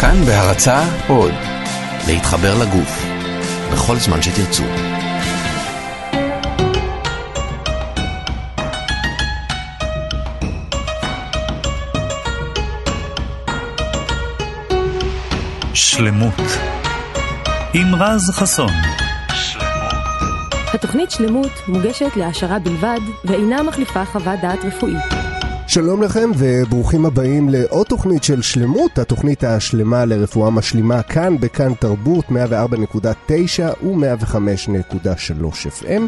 כאן בהרצה עוד, להתחבר לגוף, בכל זמן שתרצו. שלמות עם רז חסון. התוכנית שלמות מוגשת להעשרה בלבד ואינה מחליפה חוות דעת רפואית. שלום לכם וברוכים הבאים לעוד תוכנית של שלמות, התוכנית השלמה לרפואה משלימה כאן בכאן תרבות 104.9 ו-105.3 FM.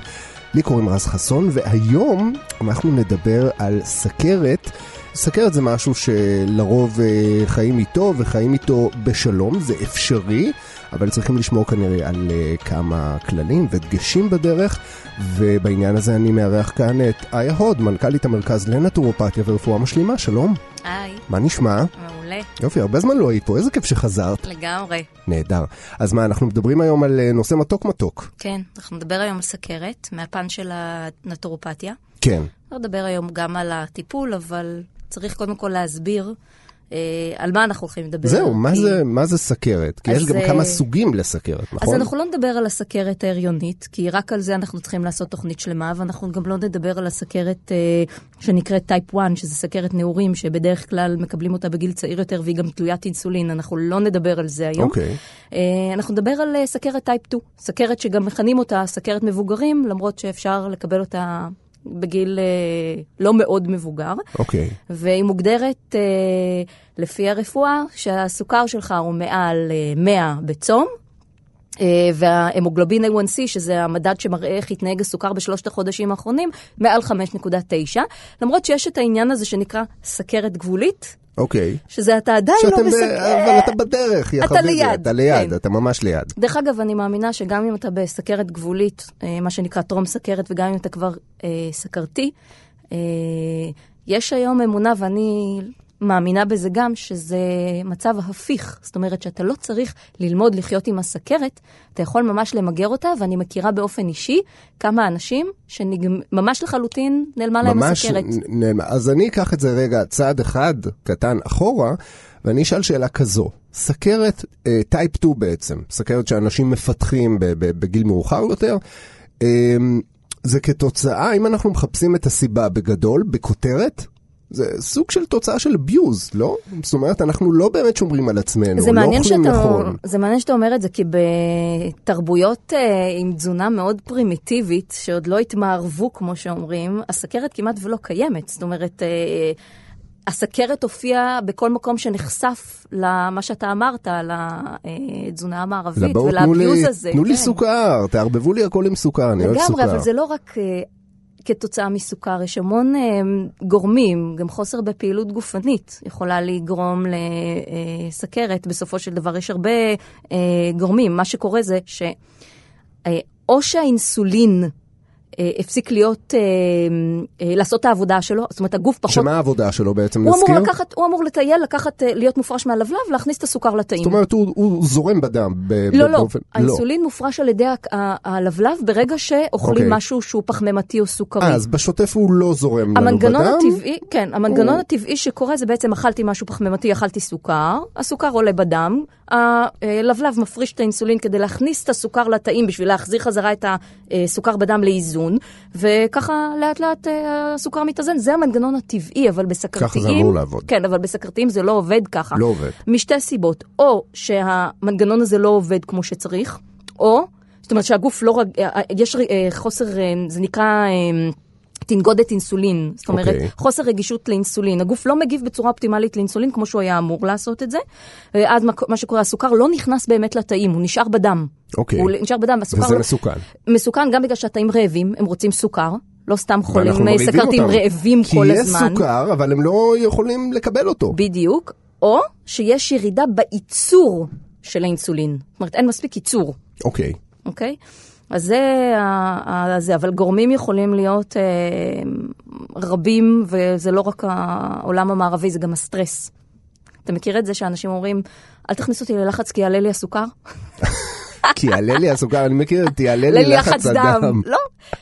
לי קוראים רז חסון והיום אנחנו נדבר על סכרת. סכרת זה משהו שלרוב אה, חיים איתו וחיים איתו בשלום, זה אפשרי, אבל צריכים לשמור כנראה על אה, כמה כללים ודגשים בדרך, ובעניין הזה אני מארח כאן את איה הוד, מנכ"לית המרכז לנטורופתיה ורפואה משלימה, שלום. היי. מה נשמע? מעולה. יופי, הרבה זמן לא היית פה, איזה כיף שחזרת. לגמרי. נהדר. אז מה, אנחנו מדברים היום על אה, נושא מתוק מתוק. כן, אנחנו נדבר היום על סכרת, מהפן של הנטורופתיה. כן. נדבר היום גם על הטיפול, אבל צריך קודם כל להסביר אה, על מה אנחנו הולכים לדבר. זהו, מה כי... זה, מה זה סכרת? כי יש גם אה, כמה סוגים לסכרת, נכון? אז אנחנו לא נדבר על הסכרת ההריונית, כי רק על זה אנחנו צריכים לעשות תוכנית שלמה, ואנחנו גם לא נדבר על הסכרת אה, שנקראת type 1, שזה סכרת נעורים, שבדרך כלל מקבלים אותה בגיל צעיר יותר, והיא גם תלוית אינסולין, אנחנו לא נדבר על זה היום. אוקיי. אה, אנחנו נדבר על אה, סכרת type 2, סכרת שגם מכנים אותה סכרת מבוגרים, למרות שאפשר לקבל אותה בגיל אה, לא מאוד מבוגר. אוקיי. והיא מוגדרת אה, לפי הרפואה שהסוכר שלך הוא מעל אה, 100 בצום. אה, וההמוגלובין A1C, שזה המדד שמראה איך התנהג הסוכר בשלושת החודשים האחרונים, מעל 5.9. למרות שיש את העניין הזה שנקרא סכרת גבולית, אוקיי. שזה אתה עדיין לא שאתם ב... מסכר... אבל אתה בדרך, יא אתה חביבי. ליד, אתה ליד, כן. אתה ממש ליד. דרך אגב, אני מאמינה שגם אם אתה בסכרת גבולית, אה, מה שנקרא טרום סכרת, וגם אם אתה כבר אה, סכרתי, אה, יש היום אמונה, ואני מאמינה בזה גם, שזה מצב הפיך. זאת אומרת שאתה לא צריך ללמוד לחיות עם הסכרת, אתה יכול ממש למגר אותה, ואני מכירה באופן אישי כמה אנשים שממש לחלוטין נעלמה להם ממש הסכרת. נ- נעלמה. אז אני אקח את זה רגע צעד אחד קטן אחורה, ואני אשאל שאלה כזו. סכרת אה, טייפ 2 בעצם, סכרת שאנשים מפתחים בגיל מאוחר יותר, אה, זה כתוצאה, אם אנחנו מחפשים את הסיבה בגדול, בכותרת, זה סוג של תוצאה של abuse, לא? זאת אומרת, אנחנו לא באמת שומרים על עצמנו, זה לא אוכלים שאתה, נכון. זה מעניין שאתה אומר את זה, כי בתרבויות אה, עם תזונה מאוד פרימיטיבית, שעוד לא התמערבו, כמו שאומרים, הסכרת כמעט ולא קיימת. זאת אומרת, אה, הסכרת הופיעה בכל מקום שנחשף למה שאתה אמרת, על התזונה המערבית לי, ולאביוז הזה. תנו לי כן. סוכר, תערבבו לי הכל עם סוכר, אני אוהב סוכר. לגמרי, אבל זה לא רק אה, כתוצאה מסוכר, יש המון אה, גורמים, גם חוסר בפעילות גופנית יכולה לגרום לסכרת. בסופו של דבר יש הרבה אה, גורמים. מה שקורה זה ש... אה, שהאינסולין אה, הפסיק להיות, אה, אה, לעשות את העבודה שלו, זאת אומרת, הגוף פחות... שמה העבודה שלו בעצם, הוא נזכיר? אמור לקחת, הוא אמור לטייל, לקחת, אה, להיות מופרש מהלבלב, להכניס את הסוכר לתאים. זאת אומרת, הוא, הוא זורם בדם. ב- לא, לא, באופן... האינסולין מופרש על ידי הלבלב ברגע שאוכלים אוקיי. משהו שהוא פחמימתי או סוקרי. אה, אז בשוטף הוא לא זורם לנו בדם. הטבעי, כן, המנגנון הוא- הטבעי שקורה זה בעצם אכלתי משהו פחמימתי, אכלתי סוכר, הסוכר עולה בדם, הלבלב מפריש את האינסולין כדי להכניס את הסוכר לתאים בשביל להחזיר חזרה את הסוכר בדם לאיזון, וככה לאט לאט אה, הסוכר מתאזן, זה המנגנון הטבעי, אבל בסכרתיים... ככה זה אמור לעבוד. כן, אבל בסכרתיים זה לא עובד ככה. לא עובד. משתי סיבות, או שהמנגנון הזה לא עובד כמו שצריך, או, זאת אומרת שהגוף לא, רג... אה, יש אה, חוסר, אה, זה נקרא... אה, תנגודת אינסולין, זאת אומרת, אוקיי. חוסר רגישות לאינסולין. הגוף לא מגיב בצורה אופטימלית לאינסולין כמו שהוא היה אמור לעשות את זה. ואז מה- מה שקורה, הסוכר לא נכנס באמת לתאים, הוא נשאר בדם. אוקיי. הוא נשאר בדם, והסוכר וזה לא... מסוכן. מסוכן גם בגלל שהתאים רעבים, הם רוצים סוכר. לא סתם חולים סכרתיים אותם. רעבים כל הזמן. כי יש סוכר, אבל הם לא יכולים לקבל אותו. בדיוק. או שיש ירידה בייצור של האינסולין. זאת אומרת, אין מספיק ייצור. אוקיי. אוקיי? אז זה, ה- ה- זה, אבל גורמים יכולים להיות אה, רבים, וזה לא רק העולם המערבי, זה גם הסטרס. אתה מכיר את זה שאנשים אומרים, אל תכניס אותי ללחץ כי יעלה לי הסוכר? כי יעלה לי הסוכר, אני מכיר, יעלה עולה לי לחץ הדם. לא.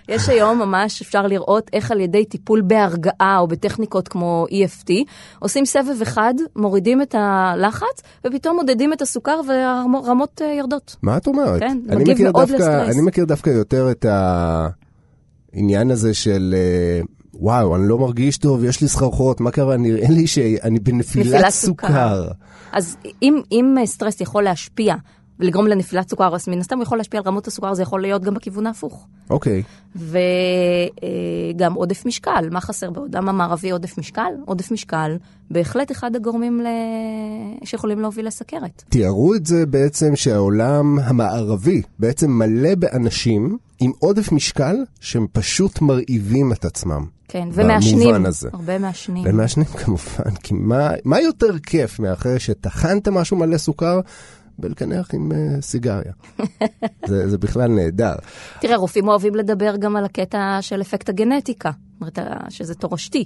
יש היום ממש, אפשר לראות איך על ידי טיפול בהרגעה או בטכניקות כמו EFT, עושים סבב אחד, מורידים את הלחץ, ופתאום מודדים את הסוכר והרמות אה, יורדות. מה את אומרת? כן, אני מגיב מאוד דווקא- לסטרס. אני מכיר דווקא יותר את העניין הזה של... אה, וואו, אני לא מרגיש טוב, יש לי סחרחורת, מה קרה? נראה לי שאני בנפילת נפילת סוכר. סוכר. אז אם, אם אה, סטרס יכול להשפיע ולגרום לנפילת סוכר, אז מן הסתם הוא יכול להשפיע על רמות הסוכר, זה יכול להיות גם בכיוון ההפוך. אוקיי. וגם עודף משקל, מה חסר בעולם המערבי עודף משקל? עודף משקל, בהחלט אחד הגורמים ל... שיכולים להוביל לסכרת. תיארו את זה בעצם שהעולם המערבי בעצם מלא באנשים עם עודף משקל שהם פשוט מרעיבים את עצמם. כן, ומעשנים, במובן הזה. הרבה מעשנים. ומעשנים כמובן, כי מה, מה יותר כיף מאחרי שטחנת משהו מלא סוכר? בלקנח עם uh, סיגריה. זה, זה בכלל נהדר. תראה, רופאים אוהבים לדבר גם על הקטע של אפקט הגנטיקה, זאת אומרת, שזה תורשתי.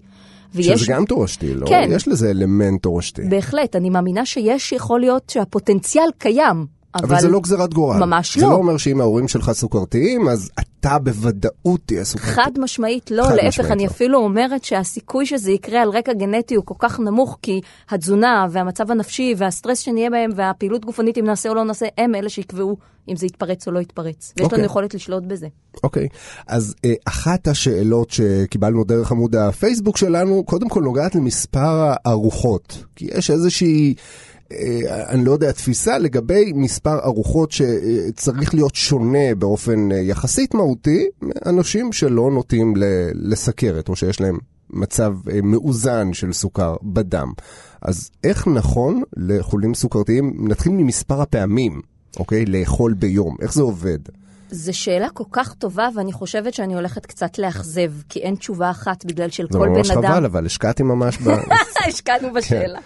ויש, שזה גם תורשתי, לא? כן. יש לזה אלמנט תורשתי. בהחלט, אני מאמינה שיש, יכול להיות שהפוטנציאל קיים, אבל... אבל זה לא גזירת גורל. ממש זה לא. לא אומר שאם ההורים שלך סוכרתיים, אז אתה בוודאות תהיה סוכרתי. חד משמעית לא, חד להפך, משמעית אני לא. אפילו אומרת שהסיכוי שזה יקרה על רקע גנטי הוא כל כך נמוך, כי התזונה והמצב הנפשי והסטרס שנהיה בהם והפעילות גופנית, אם נעשה או לא נעשה, הם אלה שיקבעו אם זה יתפרץ או לא יתפרץ. ויש אוקיי. לנו יכולת לשלוט בזה. אוקיי, אז אה, אחת השאלות שקיבלנו דרך עמוד הפייסבוק שלנו, קודם כל נוגעת למספר הארוחות. כי יש איזושהי, אני לא יודע, תפיסה לגבי מספר ארוחות שצריך להיות שונה באופן אה, יחסית מהותי מאנשים שלא נוטים לסכרת, או שיש להם מצב אה, מאוזן של סוכר בדם. אז איך נכון לחולים סוכרתיים, נתחיל ממספר הפעמים, אוקיי? לאכול ביום, איך זה עובד? זו שאלה כל כך טובה, ואני חושבת שאני הולכת קצת לאכזב, כי אין תשובה אחת, בגלל של זה כל ממש בן אדם... חבל, אבל השקעתי ממש ב... השקענו בשאלה.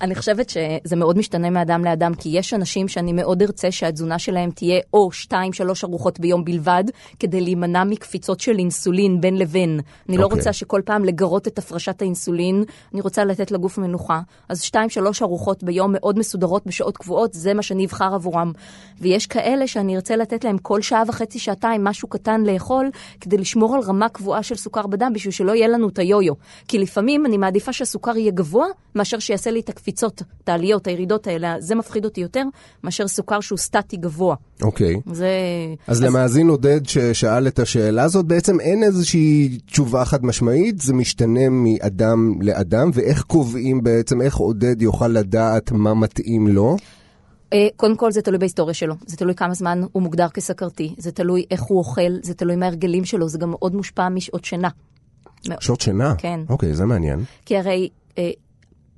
אני חושבת שזה מאוד משתנה מאדם לאדם, כי יש אנשים שאני מאוד ארצה שהתזונה שלהם תהיה או שתיים, שלוש ארוחות ביום בלבד, כדי להימנע מקפיצות של אינסולין בין לבין. אני לא אוקיי. רוצה שכל פעם לגרות את הפרשת האינסולין, אני רוצה לתת לגוף מנוחה. אז שתיים, שלוש ארוחות ביום מאוד מסודרות בשעות קבועות, זה מה שאני אבחר עבורם. ויש כאלה שאני ארצה לתת להם כל שעה וחצי, שעתיים, משהו קטן לאכול, כדי לשמור על רמה קבועה של סוכר בדם, בשביל שלא יהיה לנו את היו-יו. כי לפעמים אני מעדיפה שהסוכר יהיה גבוה, מאשר שיעשה לי את הקפיצות, את העליות, הירידות האלה. זה מפחיד אותי יותר, מאשר סוכר שהוא סטטי גבוה. אוקיי. זה... אז למאזין עודד ששאל את השאלה הזאת, בעצם אין איזושהי תשובה חד משמעית, זה משתנה מאדם לאדם, ואיך קובעים בעצם, איך עודד יוכל לדעת מה מתאים לו? אה, קודם כל זה תלוי בהיסטוריה שלו, זה תלוי כמה זמן הוא מוגדר כסכרתי, זה תלוי איך הוא אוכל, זה תלוי מההרגלים שלו, זה גם מאוד מושפע משעות שינה. שעות שינה? כן. אוקיי, זה מעניין. כי הרי אה,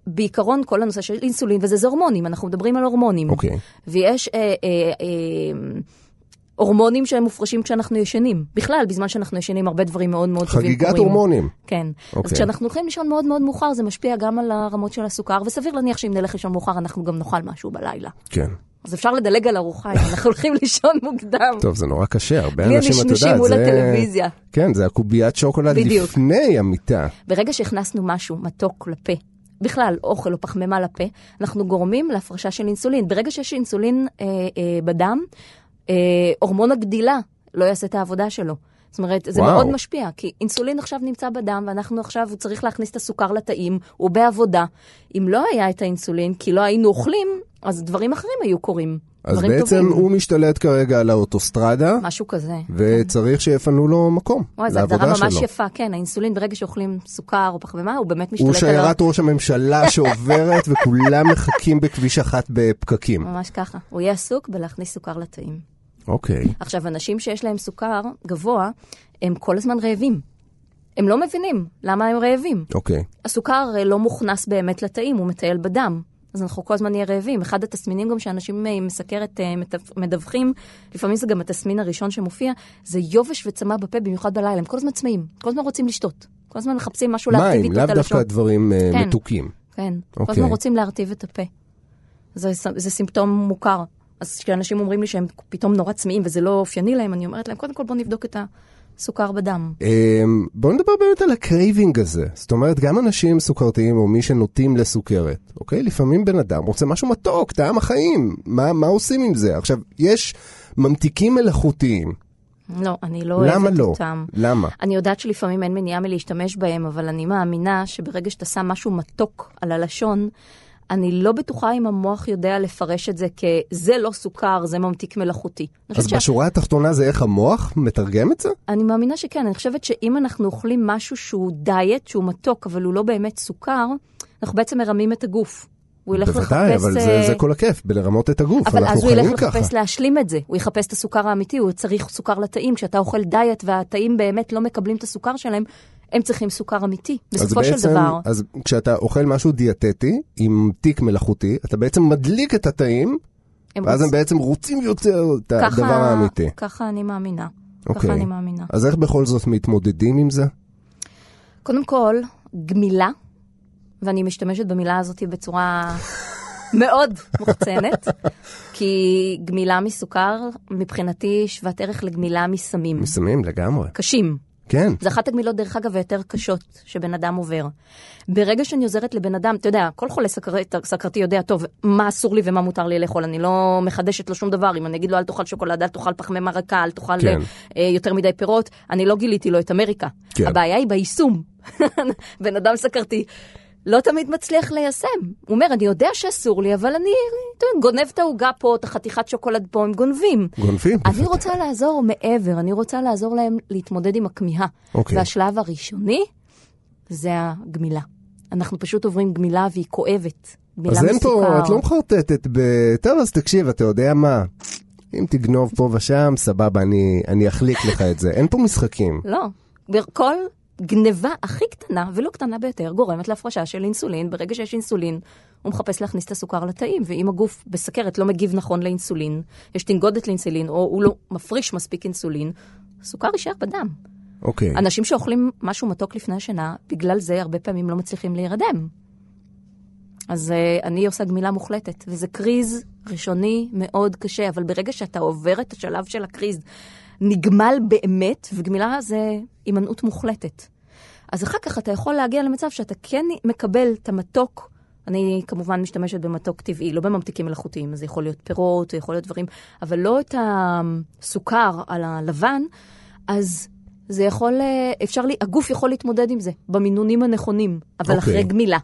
בעיקרון כל הנושא של אינסולין, וזה זה הורמונים, אנחנו מדברים על הורמונים. אוקיי. ויש אה, אה, אה, הורמונים שהם מופרשים כשאנחנו ישנים. בכלל, בזמן שאנחנו ישנים הרבה דברים מאוד מאוד טובים קורים. חגיגת הורמונים. כן. אז אוקיי. כשאנחנו הולכים לישון מאוד מאוד מאוחר, זה משפיע גם על הרמות של הסוכר, וסביר להניח שאם נלך לישון מאוחר, אנחנו גם נאכל משהו בלילה. כן. אז אפשר לדלג על ארוחה, אנחנו הולכים לישון מוקדם. טוב, זה נורא קשה, הרבה בלי אנשים, את יודעת, הנשנושים מול זה... הטלוויזיה. כן, זה הקוביית שוקולד בדיוק. לפני המיטה. ברגע שהכנסנו משהו מתוק לפה, בכלל אוכל או פחמימה לפה, אנחנו גורמים להפרשה של אינסולין. ברגע שיש אינסולין אה, אה, בדם, הורמון הגדילה לא יעשה את העבודה שלו. זאת אומרת, זה וואו. מאוד משפיע, כי אינסולין עכשיו נמצא בדם, ואנחנו עכשיו, הוא צריך להכניס את הסוכר לתאים, הוא בעבודה. אם לא היה את האינסולין, כי לא היינו אוכלים, אז דברים אחרים היו קורים. אז בעצם טובים. הוא משתלט כרגע על האוטוסטרדה, משהו כזה. וצריך שיפנו לו מקום וואי, זו לעבודה הגדרה ממש שלו. יפה, כן, האינסולין ברגע שאוכלים סוכר או פחמימה, הוא באמת הוא משתלט על ה... שיירת ראש הממשלה שעוברת וכולם מחכים בכביש אחת בפקקים. ממש ככה. הוא יהיה עסוק בלהכניס סוכר לתאים. אוקיי. עכשיו, אנשים שיש להם סוכר גבוה, הם כל הזמן רעבים. הם לא מבינים למה הם רעבים. אוקיי. הסוכר הרי לא מוכנס באמת לתאים, הוא מטייל בדם. אז אנחנו כל הזמן נהיה רעבים. אחד התסמינים גם שאנשים אה, עם סכרת אה, מדו- מדווחים, לפעמים זה גם התסמין הראשון שמופיע, זה יובש וצמא בפה, במיוחד בלילה. הם כל הזמן צמאים, כל הזמן רוצים לשתות. כל הזמן מחפשים משהו להרטיב מים, איתו לאו את דווקא הלשון. דברים אה, כן. מתוקים. כן, כל אוקיי. הזמן רוצים להרטיב את הפה. זה, זה סימפטום מוכר. אז כשאנשים אומרים לי שהם פתאום נורא צמאים וזה לא אופייני להם, אני אומרת להם, קודם כל בואו נבדוק את סוכר בדם. אמ, בואו נדבר באמת על ה craving הזה. זאת אומרת, גם אנשים סוכרתיים או מי שנוטים לסוכרת, אוקיי? לפעמים בן אדם רוצה משהו מתוק, טעם החיים. מה, מה עושים עם זה? עכשיו, יש ממתיקים מלאכותיים. לא, אני לא אוהבת למה לא? אותם. למה? אני יודעת שלפעמים אין מניעה מלהשתמש בהם, אבל אני מאמינה שברגע שאתה שם משהו מתוק על הלשון, אני לא בטוחה אם המוח יודע לפרש את זה כזה לא סוכר, זה ממתיק מלאכותי. אז בשורה התחתונה זה איך המוח מתרגם את זה? אני מאמינה שכן, אני חושבת שאם אנחנו אוכלים משהו שהוא דיאט, שהוא מתוק, אבל הוא לא באמת סוכר, אנחנו בעצם מרמים את הגוף. הוא ילך בוודאי, לחפש... אבל אה, זה, זה כל הכיף, בלרמות את הגוף. אבל אנחנו אז הוא חיים ילך ככה. לחפש להשלים את זה, הוא יחפש את הסוכר האמיתי, הוא צריך סוכר לתאים. כשאתה אוכל דיאט והתאים באמת לא מקבלים את הסוכר שלהם, הם צריכים סוכר אמיתי, בסופו של בעצם, דבר. אז כשאתה אוכל משהו דיאטטי עם תיק מלאכותי, אתה בעצם מדליק את התאים, הם ואז רוצ- הם בעצם רוצים יותר את ככה- הדבר האמיתי. ככה אני מאמינה. אוקיי. ככה אני מאמינה. אז איך בכל זאת מתמודדים עם זה? קודם כל, גמילה, ואני משתמשת במילה הזאת בצורה מאוד מוחצנת, כי גמילה מסוכר, מבחינתי שוות ערך לגמילה מסמים. מסמים לגמרי. קשים. כן. זה אחת הגמילות, דרך אגב, היותר קשות שבן אדם עובר. ברגע שאני עוזרת לבן אדם, אתה יודע, כל חולה סכרת, סכרתי יודע טוב מה אסור לי ומה מותר לי לאכול. אני לא מחדשת לו שום דבר. אם אני אגיד לו אל תאכל שוקולד, אל תאכל פחמי מרקה, אל תאכל כן. אה, יותר מדי פירות, אני לא גיליתי לו את אמריקה. כן. הבעיה היא ביישום. בן אדם סכרתי. לא תמיד מצליח ליישם. הוא אומר, אני יודע שאסור לי, אבל אני יודע, גונב את העוגה פה, את החתיכת שוקולד פה, הם גונבים. גונבים? אני בוודאי. רוצה לעזור מעבר, אני רוצה לעזור להם להתמודד עם הכמיהה. אוקיי. והשלב הראשוני זה הגמילה. אנחנו פשוט עוברים גמילה והיא כואבת. גמילה אז אין פה, מסוכר. את לא מחרטטת ב... טוב, אז תקשיב, אתה יודע מה? אם תגנוב פה ושם, סבבה, אני, אני אחליק לך את זה. אין פה משחקים. לא. כל גניבה הכי קטנה, ולא קטנה ביותר, גורמת להפרשה של אינסולין. ברגע שיש אינסולין, הוא מחפש להכניס את הסוכר לתאים, ואם הגוף בסכרת לא מגיב נכון לאינסולין, יש תנגודת לאינסולין, או הוא לא מפריש מספיק אינסולין, הסוכר יישאר בדם. אוקיי. אנשים שאוכלים משהו מתוק לפני השינה, בגלל זה הרבה פעמים לא מצליחים להירדם. אז uh, אני עושה גמילה מוחלטת, וזה קריז ראשוני מאוד קשה, אבל ברגע שאתה עובר את השלב של הקריז, נגמל באמת, וגמילה זה הימנעות מוחלטת. אז אחר כך אתה יכול להגיע למצב שאתה כן מקבל את המתוק. אני כמובן משתמשת במתוק טבעי, לא בממתיקים מלאכותיים, זה יכול להיות פירות, זה יכול להיות דברים, אבל לא את הסוכר על הלבן, אז זה יכול, אה, אפשר, לי, הגוף יכול להתמודד עם זה במינונים הנכונים, אבל אוקיי. אחרי גמילה.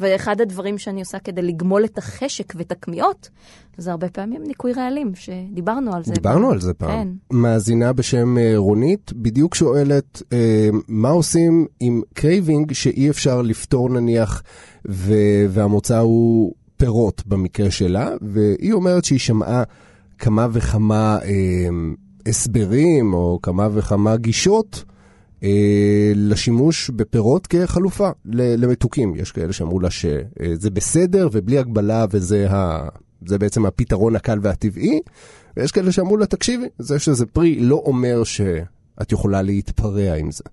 ואחד הדברים שאני עושה כדי לגמול את החשק ואת הכמיהות, זה הרבה פעמים ניקוי רעלים, שדיברנו על זה. דיברנו על זה פעם. כן. מאזינה בשם אה, רונית, בדיוק שואלת אה, מה עושים עם craving שאי אפשר לפתור נניח, ו- והמוצא הוא פירות במקרה שלה, והיא אומרת שהיא שמעה כמה וכמה אה, הסברים או כמה וכמה גישות. אה, לשימוש בפירות כחלופה למתוקים. יש כאלה שאמרו לה שזה בסדר ובלי הגבלה וזה ה... זה בעצם הפתרון הקל והטבעי, ויש כאלה שאמרו לה, תקשיבי, זה שזה פרי לא אומר שאת יכולה להתפרע עם זה.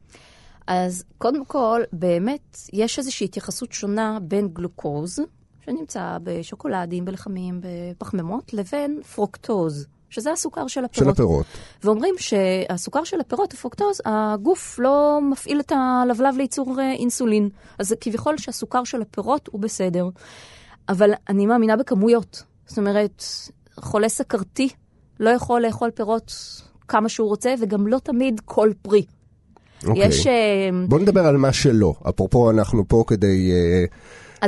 אז קודם כל, באמת, יש איזושהי התייחסות שונה בין גלוקוז, שנמצא בשוקולדים, בלחמים, בפחמימות, לבין פרוקטוז, שזה הסוכר של הפירות. של הפירות. ואומרים שהסוכר של הפירות, הפרוקטוז, הגוף לא מפעיל את הלבלב לייצור אה, אינסולין. אז זה כביכול שהסוכר של הפירות הוא בסדר. אבל אני מאמינה בכמויות. זאת אומרת, חולה סכרתי לא יכול לאכול פירות כמה שהוא רוצה, וגם לא תמיד כל פרי. אוקיי. יש... אה, בוא נדבר על מה שלא. אפרופו, אנחנו פה כדי אה,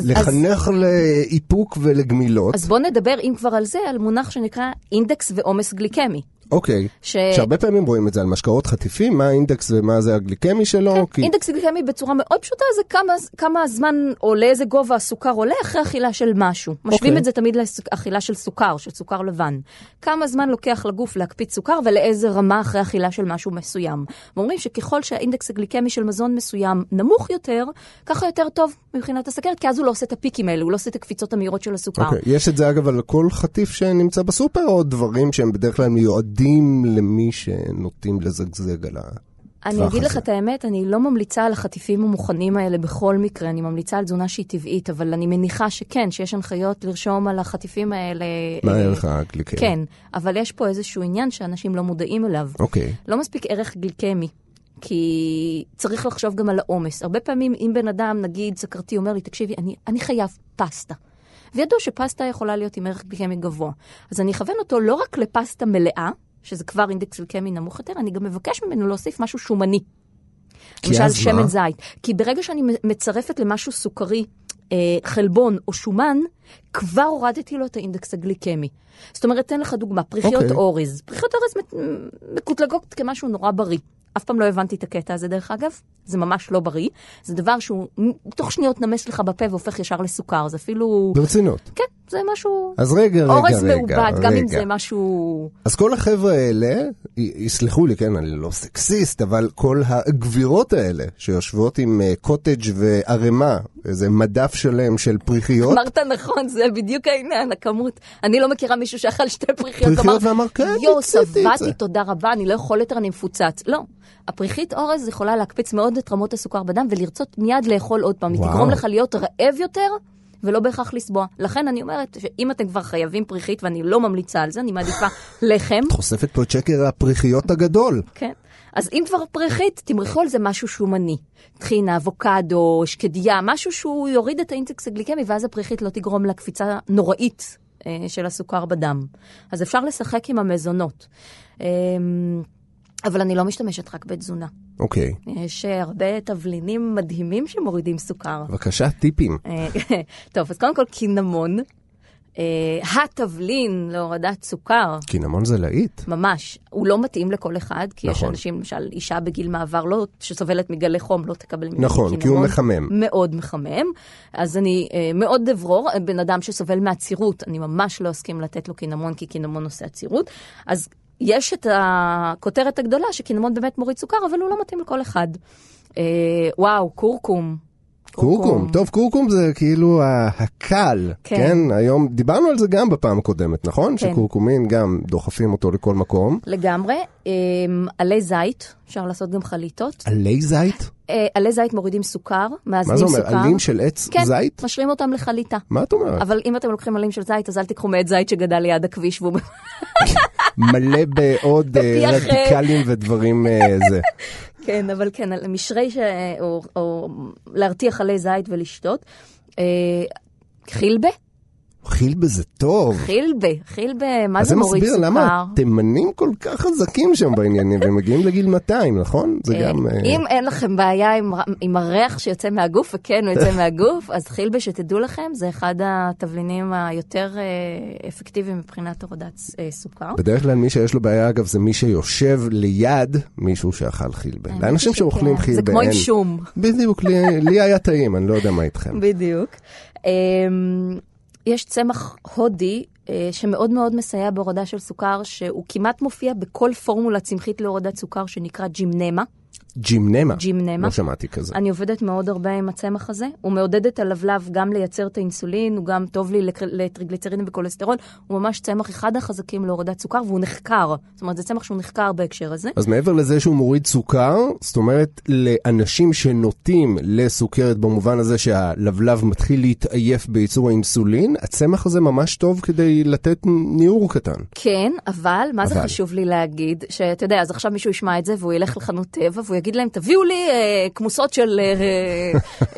לחנך לאיפוק ולגמילות. אז בואו נדבר, אם כבר על זה, על מונח שנקרא אינדקס ועומס גליקמי. אוקיי. ש... שהרבה פעמים רואים את זה על משקאות חטיפים, מה האינדקס ומה זה הגליקמי שלו. כן, כי... אינדקס גליקמי בצורה מאוד פשוטה זה כמה, כמה זמן או לאיזה גובה הסוכר עולה אחרי אכילה של משהו. משווים אוקיי. את זה תמיד לאכילה של סוכר, של סוכר לבן. כמה זמן לוקח לגוף להקפיץ סוכר ולאיזה רמה אחרי אכילה של משהו מסוים. ואומרים שככל שהאינדקס הגליקמי של מזון מסוים נמוך יותר, ככה יותר טוב מבחינת הסכרת, כי אז הוא לא עושה את הפיקים האלה, הוא לא עושה את הקפיצות המהירות של הסוכר. אוקיי. יש את זה אגב על כל חטיף שנמצא בסופר, או דברים שהם בדרך כלל מיועדים למי שנוטים לזגזג על ה... אני אגיד לך הזה. את האמת, אני לא ממליצה על החטיפים המוכנים האלה בכל מקרה, אני ממליצה על תזונה שהיא טבעית, אבל אני מניחה שכן, שיש הנחיות לרשום על החטיפים האלה. מה אה, הערך הגליקמי? כן, אבל יש פה איזשהו עניין שאנשים לא מודעים אליו. אוקיי. לא מספיק ערך גליקמי. כי צריך לחשוב גם על העומס. הרבה פעמים, אם בן אדם, נגיד, סכרתי, אומר לי, תקשיבי, אני, אני חייב פסטה. וידוע שפסטה יכולה להיות עם ערך גליקמי גבוה. אז אני אכוון אותו לא רק לפסטה מלאה, שזה כבר אינדקס גליקמי נמוך יותר, אני גם מבקש ממנו להוסיף משהו שומני. למשל שמן? זית. כי ברגע שאני מצרפת למשהו סוכרי, אה, חלבון או שומן, כבר הורדתי לו את האינדקס הגליקמי. זאת אומרת, אתן לך דוגמה, פריחיות אוקיי. אורז. פריחיות אורז מקוטלגות כמשהו נורא בריא. אף פעם לא הבנתי את הקטע הזה, דרך אגב. זה ממש לא בריא. זה דבר שהוא תוך שניות נמס לך בפה והופך ישר לסוכר. זה אפילו... ברצינות. כן, זה משהו... אז רגע, רגע, אורז רגע, מעובד, גם אם. זה משהו... אז כל החבר'ה האלה, יסלחו לי, כן, אני לא סקסיסט, אבל כל הגבירות האלה שיושבות עם אה, קוטג' וערימה, איזה מדף שלם של פריחיות, אמרת נכון, זה בדיוק העניין, הכמות. אני לא מכירה מישהו שאכל שתי פריחיות פריחיות ואמר, כן, יואו, ניסיתי את זה." שבעתי, תודה רבה, אני לא יכול יותר, אני מפוצץ. לא. הפריחית אורז יכולה להקפיץ מאוד את רמות הסוכר בדם ולרצות מיד לאכול עוד פעם. היא. תגרום לך להיות רעב יותר. ולא בהכרח לסבוע. לכן אני אומרת שאם אתם כבר חייבים פריחית, ואני לא ממליצה על זה, אני מעדיפה לחם. את חושפת פה את שקר הפריחיות הגדול. כן. אז אם כבר פריחית, תמרחו על זה משהו שומני. טחינה, אבוקדו, שקדיה, משהו שהוא יוריד את האינטקס הגליקמי, ואז הפריחית לא תגרום לקפיצה נוראית אה, של הסוכר בדם. אז אפשר לשחק עם המזונות. אבל אני לא משתמשת רק בתזונה. אוקיי, יש אה, הרבה תבלינים מדהימים שמורידים סוכר. בבקשה, טיפים. אה, טוב, אז קודם כל קינמון. אה, התבלין להורדת סוכר. קינמון זה להיט. ממש. הוא לא מתאים לכל אחד, כי יש נכון. אנשים, למשל, אישה בגיל מעבר לא, שסובלת מגלי חום, לא תקבל ממני נכון, קינמון. כי הוא מחמם. מאוד מחמם. אז אני אה, מאוד אברור, בן אדם שסובל מעצירות, אני ממש לא אסכים לתת לו קינמון, כי קינמון עושה עצירות. אז יש את הכותרת הגדולה שקינמון באמת מוריד סוכר, אבל הוא לא מתאים לכל אחד. אה, וואו, קורקום. קורקום, טוב, קורקום זה כאילו הקל, כן. כן? היום, דיברנו על זה גם בפעם הקודמת, נכון? כן. שקורקומין גם דוחפים אותו לכל מקום. לגמרי. אה, עלי זית, אפשר לעשות גם חליטות. עלי זית? אה, עלי זית מורידים סוכר, מה מאזנים זה סוכר. אומר, עלים של עץ כן, זית? משרים אותם לחליטה. מה את אומרת? אבל אם אתם לוקחים עלים של זית, אז אל תיקחו מעץ זית שגדל ליד הכביש והוא... מלא בעוד אה. רדיקלים ודברים אה, זה. כן, אבל כן, על משרי ש... או, או להרתיח עלי זית ולשתות. אה, חילבה? חילבה זה טוב. חילבה, חילבה, מה אז זה זה מוריד מסביר סוכר? למה תימנים כל כך חזקים שם בעניינים, והם מגיעים לגיל 200, נכון? זה אה, גם... אה, אם אין לכם בעיה עם, עם הריח שיוצא מהגוף, וכן, הוא יוצא מהגוף, אז חילבה, שתדעו לכם, זה אחד התבלינים היותר אה, אפקטיביים מבחינת הורדת סוכר. בדרך כלל מי שיש לו בעיה, אגב, זה מי שיושב ליד מישהו שאכל חילבה. לאנשים שאוכלים. חילבה זה כמו עם. שום. בדיוק, לי לי היה טעים, אני לא יודע מה איתכם. בדיוק. יש צמח הודי אה, שמאוד מאוד מסייע בהורדה של סוכר, שהוא כמעט מופיע בכל פורמולה צמחית להורדת סוכר שנקרא ג'ימנמה. ג'ימנמה. ג'ימנמה. לא שמעתי כזה. אני עובדת מאוד הרבה עם הצמח הזה. הוא מעודד את הלבלב גם לייצר את האינסולין, הוא גם טוב לי לטריגליצרינים וכולסטרול. הוא ממש צמח אחד החזקים להורדת סוכר, והוא נחקר. זאת אומרת, זה צמח שהוא נחקר בהקשר הזה. אז מעבר לזה שהוא מוריד סוכר, זאת אומרת, לאנשים שנוטים לסוכרת במובן הזה שהלבלב מתחיל להתעייף בייצור האינסולין, הצמח הזה ממש טוב כדי לתת ניעור קטן. כן, אבל מה זה אבל. חשוב לי להגיד? שאתה יודע, אז עכשיו מישהו ישמע את זה והוא ילך לחנות טבע והוא יגיד להם, תביאו לי אה, כמוסות של אה,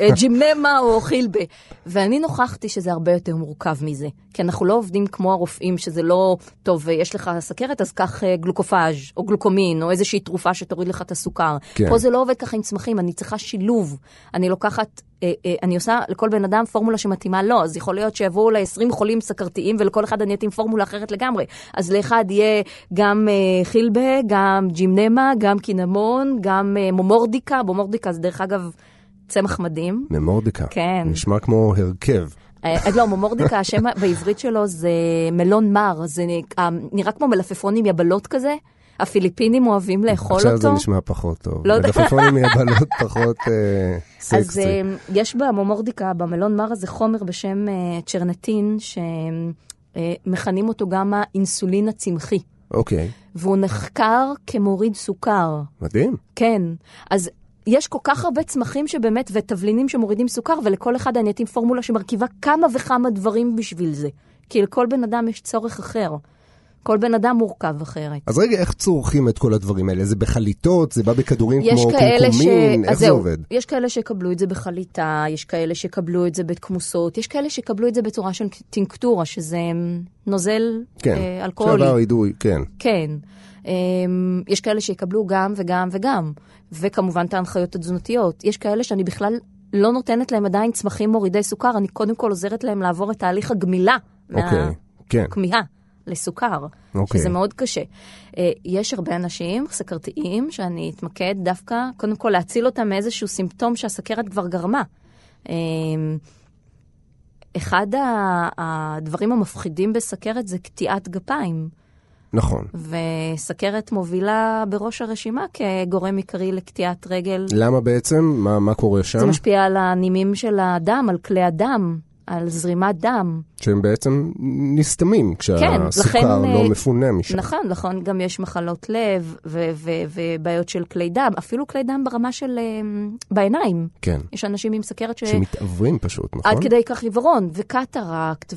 אה, ג'ימנמה או חילבה. ואני נוכחתי שזה הרבה יותר מורכב מזה. כי אנחנו לא עובדים כמו הרופאים, שזה לא, טוב, יש לך סכרת, אז קח אה, גלוקופאז' או גלוקומין, או איזושהי תרופה שתוריד לך את הסוכר. כן. פה זה לא עובד ככה עם צמחים, אני צריכה שילוב. אני לוקחת... אה, אה, אני עושה לכל בן אדם פורמולה שמתאימה לו, אז יכול להיות שיבואו ל-20 חולים סכרתיים ולכל אחד אני אתאים פורמולה אחרת לגמרי. אז לאחד יהיה גם אה, חילבה, גם ג'ימנמה, גם קינמון, גם מומורדיקה, מומורדיקה זה דרך אגב צמח מדהים. ממורדיקה. כן. נשמע כמו הרכב. לא, מומורדיקה, השם בעברית שלו זה מלון מר, זה נראה כמו מלפפון עם יבלות כזה. הפיליפינים אוהבים לאכול עכשיו אותו. זה נשמע פחות טוב. לא יודע. מלפפונים מיבלות פחות אה, אז סקסי. אה, יש במומורדיקה, במלון מר הזה, חומר בשם אה, צ'רנטין, שמכנים אותו גם האינסולין הצמחי, אוקיי, והוא נחקר כמוריד סוכר. מדהים. כן, אז יש כל כך הרבה צמחים שבאמת, ותבלינים שמורידים סוכר, ולכל אחד אני אתאים פורמולה שמרכיבה כמה וכמה דברים בשביל זה. כי לכל בן אדם יש צורך אחר. כל בן אדם מורכב אחרת. אז רגע, איך צורכים את כל הדברים האלה? זה בחליטות? זה בא בכדורים כמו ש... קומקומין? אז איך זה עובד? יש כאלה שיקבלו את זה בחליטה, יש כאלה שיקבלו את זה בכמוסות, יש כאלה שיקבלו את זה בצורה של טינקטורה, שזה נוזל כן, אה, אלכוהולי. שעבר אידוי, כן. כן. אמ, יש כאלה שיקבלו גם וגם וגם, וכמובן את ההנחיות התזונתיות. יש כאלה שאני בכלל לא נותנת להם עדיין צמחים מורידי סוכר, אני קודם כל עוזרת להם לעבור את תהליך הגמילה אוקיי, כן. מהכמיהה לסוכר, אוקיי. שזה מאוד קשה. אה, יש הרבה אנשים סכרתיים שאני אתמקד דווקא, קודם כל להציל אותם מאיזשהו סימפטום שהסכרת כבר גרמה. אמ, אחד הדברים המפחידים בסכרת זה קטיעת גפיים. נכון. וסכרת מובילה בראש הרשימה כגורם עיקרי לקטיעת רגל. למה בעצם? מה, מה קורה שם? זה משפיע על הנימים של הדם, על כלי הדם, על זרימת דם. שהם בעצם נסתמים כשהסוכר לכן, לא מפונה משם. נכון, נכון, גם יש מחלות לב ובעיות של כלי דם, אפילו כלי דם ברמה של... אה, בעיניים. כן. יש אנשים עם סכרת ש... שמתעוורים פשוט, נכון? עד כדי כך עיוורון, וקטרקט,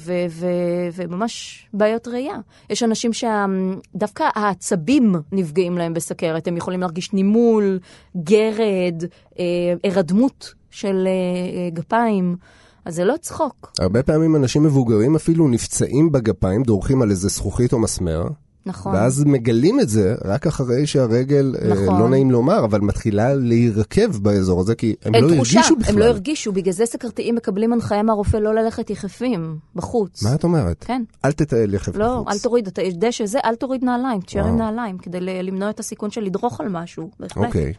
וממש בעיות ראייה. יש אנשים שדווקא העצבים נפגעים להם בסכרת, הם יכולים להרגיש נימול, גרד, אה, הירדמות של אה, אה, גפיים, אז זה לא צחוק, הרבה פעמים אנשים מבוגרים אפילו נפצעים בגפיים, דורכים על איזה זכוכית או מסמר, נכון. ואז מגלים את זה רק אחרי שהרגל, אה, נכון. לא נעים לומר, אבל מתחילה להירקב באזור הזה, כי הם לא תחושה, הרגישו בכלל. הם לא הרגישו, בגלל זה סכרתיים מקבלים הנחיה מהרופא לא ללכת יחפים, בחוץ. מה את אומרת? כן. אל תטייל יחף לא, בחוץ. אל תוריד, אתה יש דשא זה, אל תוריד נעליים, תשאר עם. נעליים, כדי למנוע את הסיכון של לדרוך על משהו, בהחלט. אוקיי.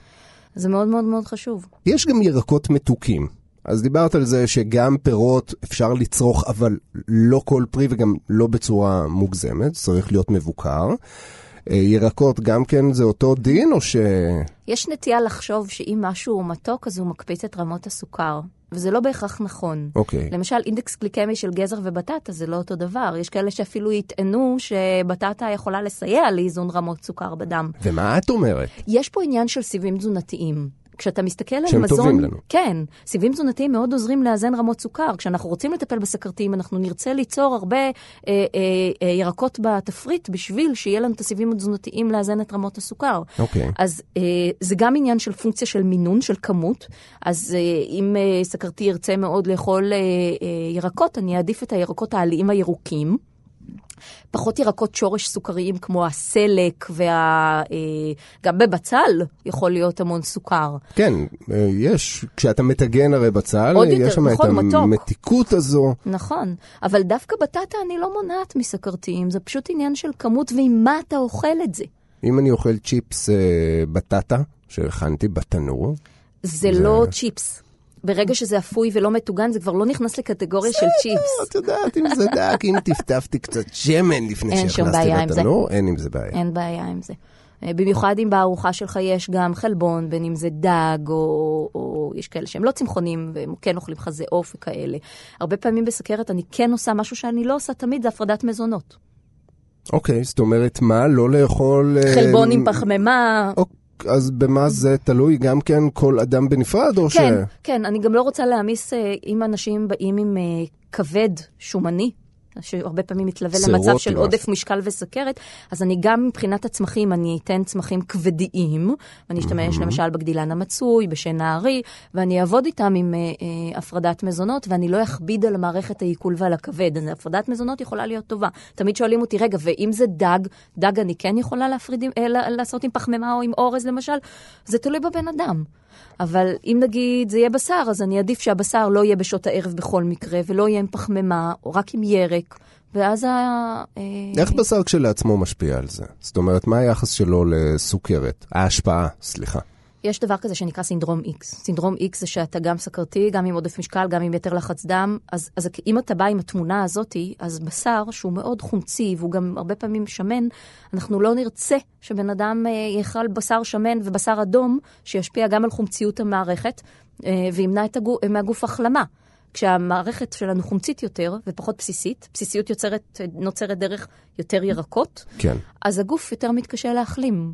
זה מאוד מאוד מאוד חשוב. יש גם ירקות מתוקים. אז דיברת על זה שגם פירות אפשר לצרוך, אבל לא כל פרי וגם לא בצורה מוגזמת, צריך להיות מבוקר. אה, ירקות גם כן זה אותו דין, או ש... יש נטייה לחשוב שאם משהו הוא מתוק, אז הוא מקפיץ את רמות הסוכר, וזה לא בהכרח נכון. אוקיי. למשל, אינדקס גליקמי של גזר ובטטה זה לא אותו דבר. יש כאלה שאפילו יטענו שבטטה יכולה לסייע לאיזון רמות סוכר בדם. ומה את אומרת? יש פה עניין של סיבים תזונתיים. כשאתה מסתכל על שהם מזון... טובים לנו. כן, סיבים תזונתיים מאוד עוזרים לאזן רמות סוכר. כשאנחנו רוצים לטפל בסכרתיים, אנחנו נרצה ליצור הרבה אה, אה, אה, ירקות בתפריט בשביל שיהיה לנו את הסיבים התזונתיים לאזן את רמות הסוכר. אוקיי. אז אה, זה גם עניין של פונקציה של מינון, של כמות. אז אה, אם אה, סכרתי ירצה מאוד לאכול אה, אה, ירקות, אני אעדיף את הירקות העליים הירוקים. פחות ירקות שורש סוכריים כמו הסלק, וה... אה, גם בבצל יכול להיות המון סוכר. כן, אה, יש, כשאתה מטגן הרי בצל, עוד יש שם נכון, את. המתיקות הזו. נכון, אבל דווקא בטטה אני לא מונעת מסכרתיים, זה פשוט עניין של כמות ועם מה אתה אוכל את זה. אם אני אוכל צ'יפס אה, בטטה, שהכנתי בתנור, זה לא צ'יפס. ברגע שזה אפוי ולא מטוגן, זה כבר לא נכנס לקטגוריה של צ'יפס. את יודעת, אם זה דק, אם טפטפתי קצת שמן לפני שהכנסתי. לתנור, אין עם זה בעיה. אין בעיה עם זה. אה, במיוחד אם בארוחה שלך יש גם חלבון, בין אם זה דג, או, או יש כאלה שהם לא צמחונים, והם כן אוכלים חזה עוף וכאלה. הרבה פעמים בסכרת אני כן עושה משהו שאני לא עושה תמיד, זה הפרדת מזונות. אוקיי, זאת אומרת, מה, לא לאכול... אה, חלבון עם פחמימה. אוק, אז במה זה תלוי? גם כן כל אדם בנפרד, או ש... כן, כן, אני גם לא רוצה להעמיס, אה, אם אנשים באים עם אה, כבד שומני, שהרבה פעמים מתלווה למצב של למשהו. עודף משקל וסכרת, אז אני גם מבחינת הצמחים, אני אתן צמחים כבדיים, ואני אשתמש למשל בגדילן המצוי, בשן הארי, ואני אעבוד איתם עם אה, אה, הפרדת מזונות, ואני לא אכביד על מערכת העיכול ועל הכבד. אז הפרדת מזונות יכולה להיות טובה. תמיד שואלים אותי, רגע, ואם זה דג, דג אני כן יכולה להפריד, אה, לעשות עם פחמימה או עם אורז למשל? זה תלוי בבן אדם. אבל אם נגיד זה יהיה בשר, אז אני אעדיף שהבשר לא יהיה בשעות הערב בכל מקרה, ולא יהיה עם פחמימה, או רק עם ירק, ואז ה... אה, איך בשר כשלעצמו משפיע על זה? זאת אומרת, מה היחס שלו לסוכרת? ההשפעה, סליחה. יש דבר כזה שנקרא סינדרום X. סינדרום X זה שאתה גם סכרתי, גם עם עודף משקל, גם עם יתר לחץ דם. אז, אז אם אתה בא עם התמונה הזאתי, אז בשר, שהוא מאוד חומצי, והוא גם הרבה פעמים שמן, אנחנו לא נרצה שבן אדם אה, יאכל בשר שמן ובשר אדום, שישפיע גם על חומציות המערכת, אה, וימנע את הגוף, מהגוף החלמה. כשהמערכת שלנו חומצית יותר ופחות בסיסית, בסיסיות יוצרת, נוצרת דרך יותר ירקות, כן, אז הגוף יותר מתקשה להחלים.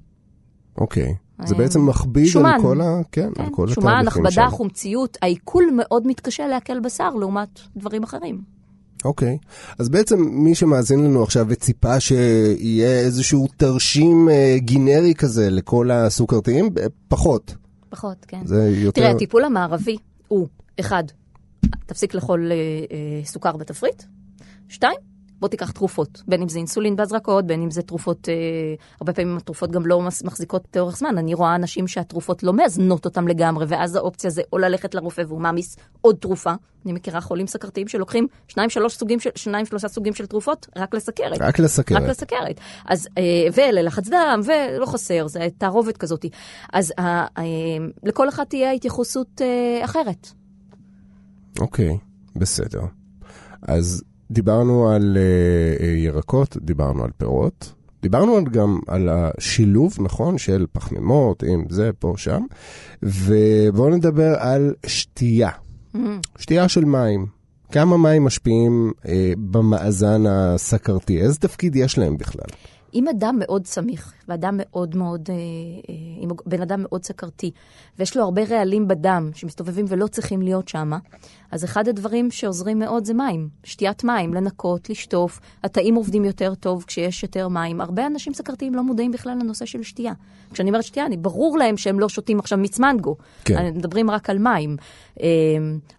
אוקיי. זה אה, בעצם מכביד שומן. על כל ה... כן, כן, על כל שומן, התהליכים הכבדה, שם. חומציות, העיכול מאוד מתקשה לעכל בשר לעומת דברים אחרים. אוקיי. אז בעצם מי שמאזין לנו עכשיו וציפה שיהיה איזשהו תרשים אה, גינרי כזה לכל הסוכרתיים, אה, פחות. פחות, כן. זה יותר... תראה, הטיפול המערבי הוא, אחד, תפסיק לאכול אה, אה, סוכר בתפריט, שתיים, בוא תיקח תרופות, בין אם זה אינסולין בהזרקות, בין אם זה תרופות, אה, הרבה פעמים התרופות גם לא מחזיקות לאורך זמן. אני רואה אנשים שהתרופות לא מאזנות אותם לגמרי, ואז האופציה זה או ללכת לרופא והוא מעמיס עוד תרופה. אני מכירה חולים סכרתיים שלוקחים שניים, שלוש סוגים של, שניים, שלושה סוגים של תרופות רק לסכרת. רק לסכרת. רק לסכרת. אז, אה, וללחץ דם, ולא חסר, זה תערובת כזאת. אז אה, אה, לכל אחת תהיה התייחסות אחרת. אוקיי, בסדר. אז דיברנו על אה, אה, ירקות, דיברנו על פירות, דיברנו גם על השילוב, נכון, של פחמימות, עם זה, פה, שם, ובואו נדבר על שתייה. שתייה של מים. כמה מים משפיעים אה, במאזן הסכרתי? איזה תפקיד יש להם בכלל? אם אדם מאוד סמיך, ואדם מאוד מאוד, אה, אה, אם הוא בן אדם מאוד סכרתי, ויש לו הרבה רעלים בדם שמסתובבים ולא צריכים להיות שם, אז אחד הדברים שעוזרים מאוד זה מים. שתיית מים, לנקות, לשטוף, התאים עובדים יותר טוב כשיש יותר מים. הרבה אנשים סכרתיים לא מודעים בכלל לנושא של שתייה. כשאני אומרת שתייה, אני ברור להם שהם לא שותים עכשיו מיץ מנגו. כן. מדברים רק על מים. אה,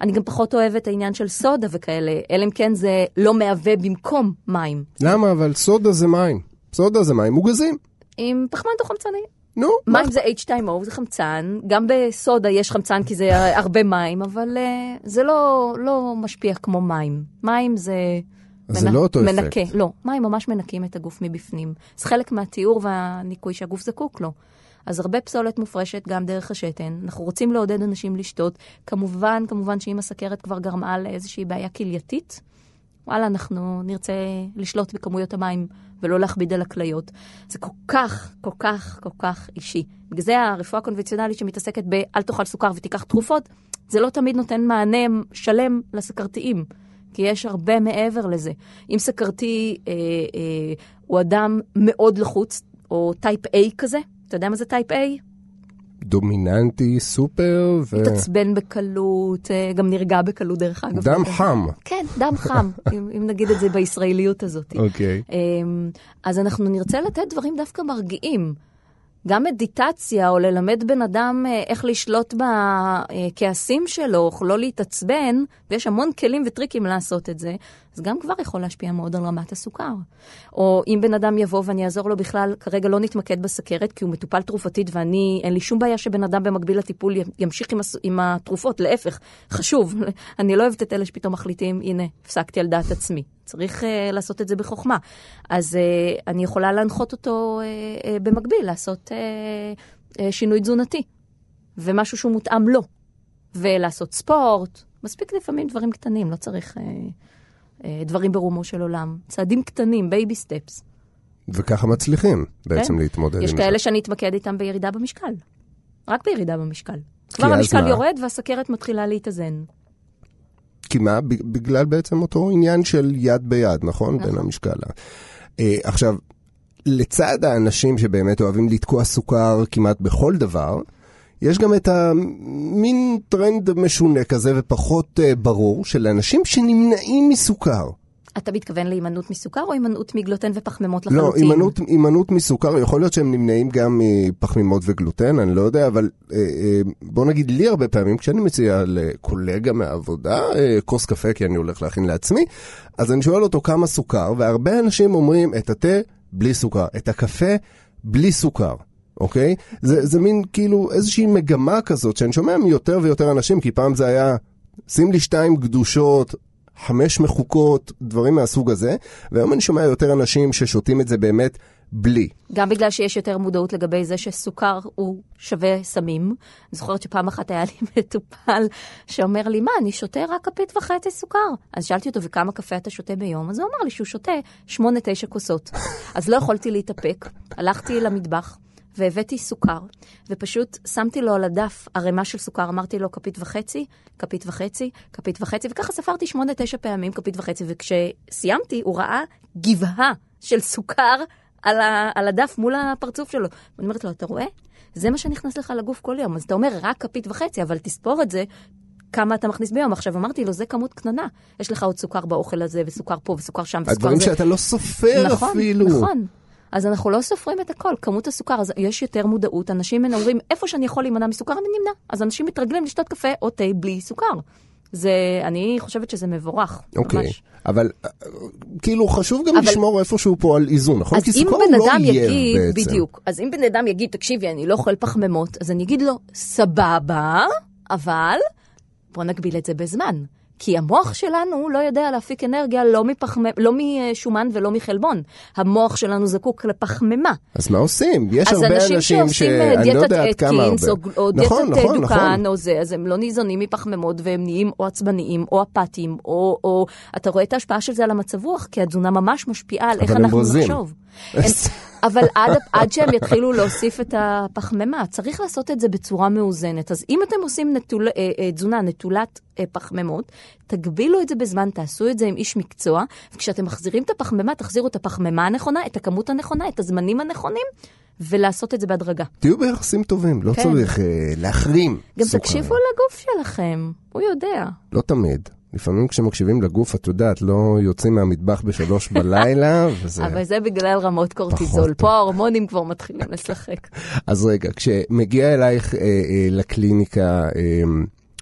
אני גם פחות אוהבת העניין של סודה וכאלה, אלא אם כן זה לא מהווה במקום מים. למה? אבל סודה זה מים. סודה זה מים מוגזים. עם פחמן דו-חמצני. נו? מים זה H2O, זה חמצן. גם בסודה יש חמצן כי זה הרבה מים, אבל uh, זה לא, לא משפיע כמו מים. מים זה... אז זה לא אותו אפקט. מנקה. לא, מים ממש מנקים את הגוף מבפנים. זה חלק מהתיאור והניקוי שהגוף זקוק לו. אז הרבה פסולת מופרשת גם דרך השתן. אנחנו רוצים לעודד אנשים לשתות. כמובן, כמובן שאם הסכרת כבר גרמה לאיזושהי בעיה כלייתית, וואלה, אנחנו נרצה לשלוט בכמויות המים ולא להכביד על הכליות. זה כל כך, כל כך, כל כך אישי. בגלל זה הרפואה הקונבנציונלית שמתעסקת ב"אל תאכל סוכר ותיקח תרופות", זה לא תמיד נותן מענה שלם לסכרתיים, כי יש הרבה מעבר לזה. אם סכרתי אה, אה, הוא אדם מאוד לחוץ, או type A כזה, אתה יודע מה זה type A? דומיננטי, סופר, ו... מתעצבן בקלות, אה, גם נרגע בקלות דרך אגב. דם חם. כן, דם חם, אם, אם נגיד את זה בישראליות הזאת. אוקיי. אמ, אז אנחנו נרצה לתת דברים דווקא מרגיעים. גם מדיטציה, או ללמד בן אדם אה, איך לשלוט בכעסים שלו, או לא להתעצבן, ויש המון כלים וטריקים לעשות את זה, אז גם כבר יכול להשפיע מאוד על רמת הסוכר. או אם בן אדם יבוא ואני אעזור לו בכלל, כרגע לא נתמקד בסכרת, כי הוא מטופל תרופתית, ואני, אין לי שום בעיה שבן אדם במקביל לטיפול ימשיך עם, הס, עם התרופות, להפך, חשוב. אני לא אוהבת את אלה שפתאום מחליטים, הנה, הפסקתי על דעת עצמי. צריך uh, לעשות את זה בחוכמה. אז uh, אני יכולה להנחות אותו uh, uh, במקביל, לעשות uh, uh, שינוי תזונתי, ומשהו שהוא מותאם לו, ולעשות ספורט. מספיק לפעמים דברים קטנים, לא צריך אה, אה, דברים ברומו של עולם. צעדים קטנים, baby steps. וככה מצליחים בעצם כן. להתמודד יש עם כאלה זה. שאני אתמקד איתם בירידה במשקל. רק בירידה במשקל. כבר המשקל מה? יורד והסכרת מתחילה להתאזן. כי מה? בגלל בעצם אותו עניין של יד ביד, נכון? בין המשקל. אה, עכשיו, לצד האנשים שבאמת אוהבים לתקוע סוכר כמעט בכל דבר, יש גם את המין טרנד משונה כזה ופחות אה, ברור של אנשים שנמנעים מסוכר. אתה מתכוון להימנעות מסוכר או הימנעות מגלוטן ופחמימות לא, לחלוטין? הימנעות, הימנעות מסוכר, יכול להיות שהם נמנעים גם מפחמימות וגלוטן, אני לא יודע, אבל אה, אה, בוא נגיד לי הרבה פעמים, כשאני מציע לקולגה מהעבודה אה, כוס קפה, כי אני הולך להכין לעצמי, אז אני שואל אותו כמה סוכר, והרבה אנשים אומרים את התה בלי סוכר, את הקפה בלי סוכר. אוקיי? זה, זה מין כאילו איזושהי מגמה כזאת שאני שומע מיותר ויותר אנשים, כי פעם זה היה שים לי שתיים גדושות, חמש מחוקות, דברים מהסוג הזה, והיום אני שומע יותר אנשים ששותים את זה באמת בלי. גם בגלל שיש יותר מודעות לגבי זה שסוכר הוא שווה סמים. אני זוכרת שפעם אחת היה לי מטופל שאומר לי, מה, אני שותה רק כפית וחצי סוכר. אז שאלתי אותו, וכמה קפה אתה שותה ביום? אז הוא אמר לי שהוא שותה שמונה, תשע כוסות. אז לא יכולתי להתאפק, הלכתי למטבח. והבאתי סוכר, ופשוט שמתי לו על הדף ערימה של סוכר, אמרתי לו כפית וחצי, כפית וחצי, כפית וחצי, וככה ספרתי שמונה, תשע פעמים כפית וחצי, וכשסיימתי הוא ראה גבהה של סוכר על, ה, על הדף מול הפרצוף שלו. ואני אומרת לו, אתה רואה? זה מה שנכנס לך לגוף כל יום. אז אתה אומר, רק כפית וחצי, אבל תספור את זה כמה אתה מכניס ביום. עכשיו, אמרתי לו, זה כמות קטנה. יש לך עוד סוכר באוכל הזה, וסוכר פה, וסוכר שם, וסוכר הדברים זה. שאתה לא סופר נכון, אפילו. נכון. אז אנחנו לא סופרים את הכל, כמות הסוכר, אז יש יותר מודעות, אנשים אומרים, איפה שאני יכול להימנע מסוכר, אני נמנע. אז אנשים מתרגלים לשתות קפה או תה בלי סוכר. זה, אני חושבת שזה מבורך, אוקיי, ממש. אבל אה, כאילו חשוב גם אבל- לשמור איפשהו פה על איזון, נכון? כי סוכר הוא לא יגיד, בעצם. בדיוק, אז אם בן אדם יגיד, תקשיבי, אני לא אוכל פחמימות, אז אני אגיד לו, סבבה, אבל בוא נגביל את זה בזמן. כי המוח שלנו לא יודע להפיק אנרגיה לא, מפחמ... לא משומן ולא מחלבון. המוח שלנו זקוק לפחמימה. אז מה עושים? יש אז הרבה אנשים אנשים שעושים אה, לא דיאטת אטקינס, או. או נכון, דיאטת נכון, דוקן, נכון. או זה, אז הם לא ניזונים מפחמימות, והם נהיים או עצבניים, או אפתיים, או, או... אתה רואה את ההשפעה של זה על המצב רוח, כי התזונה ממש משפיעה על איך אנחנו. נחשוב. אבל עד, עד שהם יתחילו להוסיף את הפחמימה, צריך לעשות את זה בצורה מאוזנת. אז אם אתם עושים נטול, אה, אה, תזונה נטולת אה, פחמימות, תגבילו את זה בזמן, תעשו את זה עם איש מקצוע, וכשאתם מחזירים את הפחמימה, תחזירו את הפחמימה הנכונה, את הכמות הנכונה, את הזמנים הנכונים, ולעשות את זה בהדרגה. תהיו ביחסים טובים, לא כן. צריך אה, להחרים גם סוכר. תקשיבו לגוף שלכם, הוא יודע. לא תמיד. לפעמים כשמקשיבים לגוף, את יודעת, לא יוצאים מהמטבח בשלוש בלילה, וזה... אבל זה בגלל רמות קורטיזול. פה ההורמונים כבר מתחילים לשחק. אז רגע, כשמגיע אלייך אה, אה, לקליניקה אה,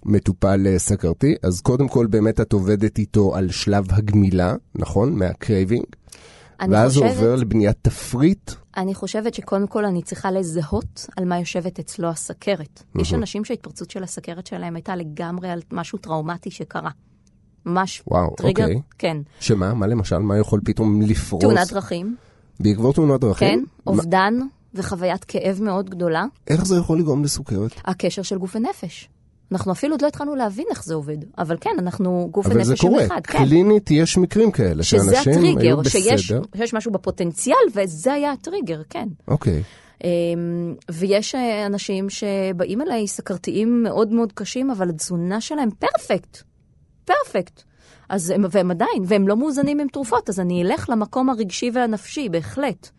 מטופל אה, סכרתי, אז קודם כל באמת את עובדת איתו על שלב הגמילה, נכון? מה craving. ואז הוא חושבת- עובר לבניית תפריט. אני חושבת שקודם כל אני צריכה לזהות על מה יושבת אצלו הסכרת. יש אנשים שההתפרצות של הסכרת שלהם הייתה לגמרי על משהו טראומטי שקרה. ממש וואו, טריגר, אוקיי. כן. שמה? מה למשל? מה יכול פתאום לפרוס? תאונת דרכים, בעקבות תאונת כן, דרכים? מה- אובדן וחוויית כאב מאוד גדולה. איך זה יכול לגרום לסוכרת? הקשר של גוף ונפש. אנחנו אפילו עוד לא התחלנו להבין איך זה עובד, אבל כן, אנחנו גוף אבל ונפש זה הם קורה. אחד. כן. קלינית יש מקרים כאלה, שזה שאנשים היו הטריגר, בסדר. שיש, שיש משהו בפוטנציאל, וזה היה הטריגר, כן. אוקיי. אמ, ויש אה, אנשים שבאים אליי סכרתיים מאוד מאוד קשים, אבל התזונה שלהם פרפקט. פרפקט. אז הם, והם עדיין, והם לא מאוזנים עם תרופות, אז אני אלך למקום הרגשי והנפשי, בהחלט.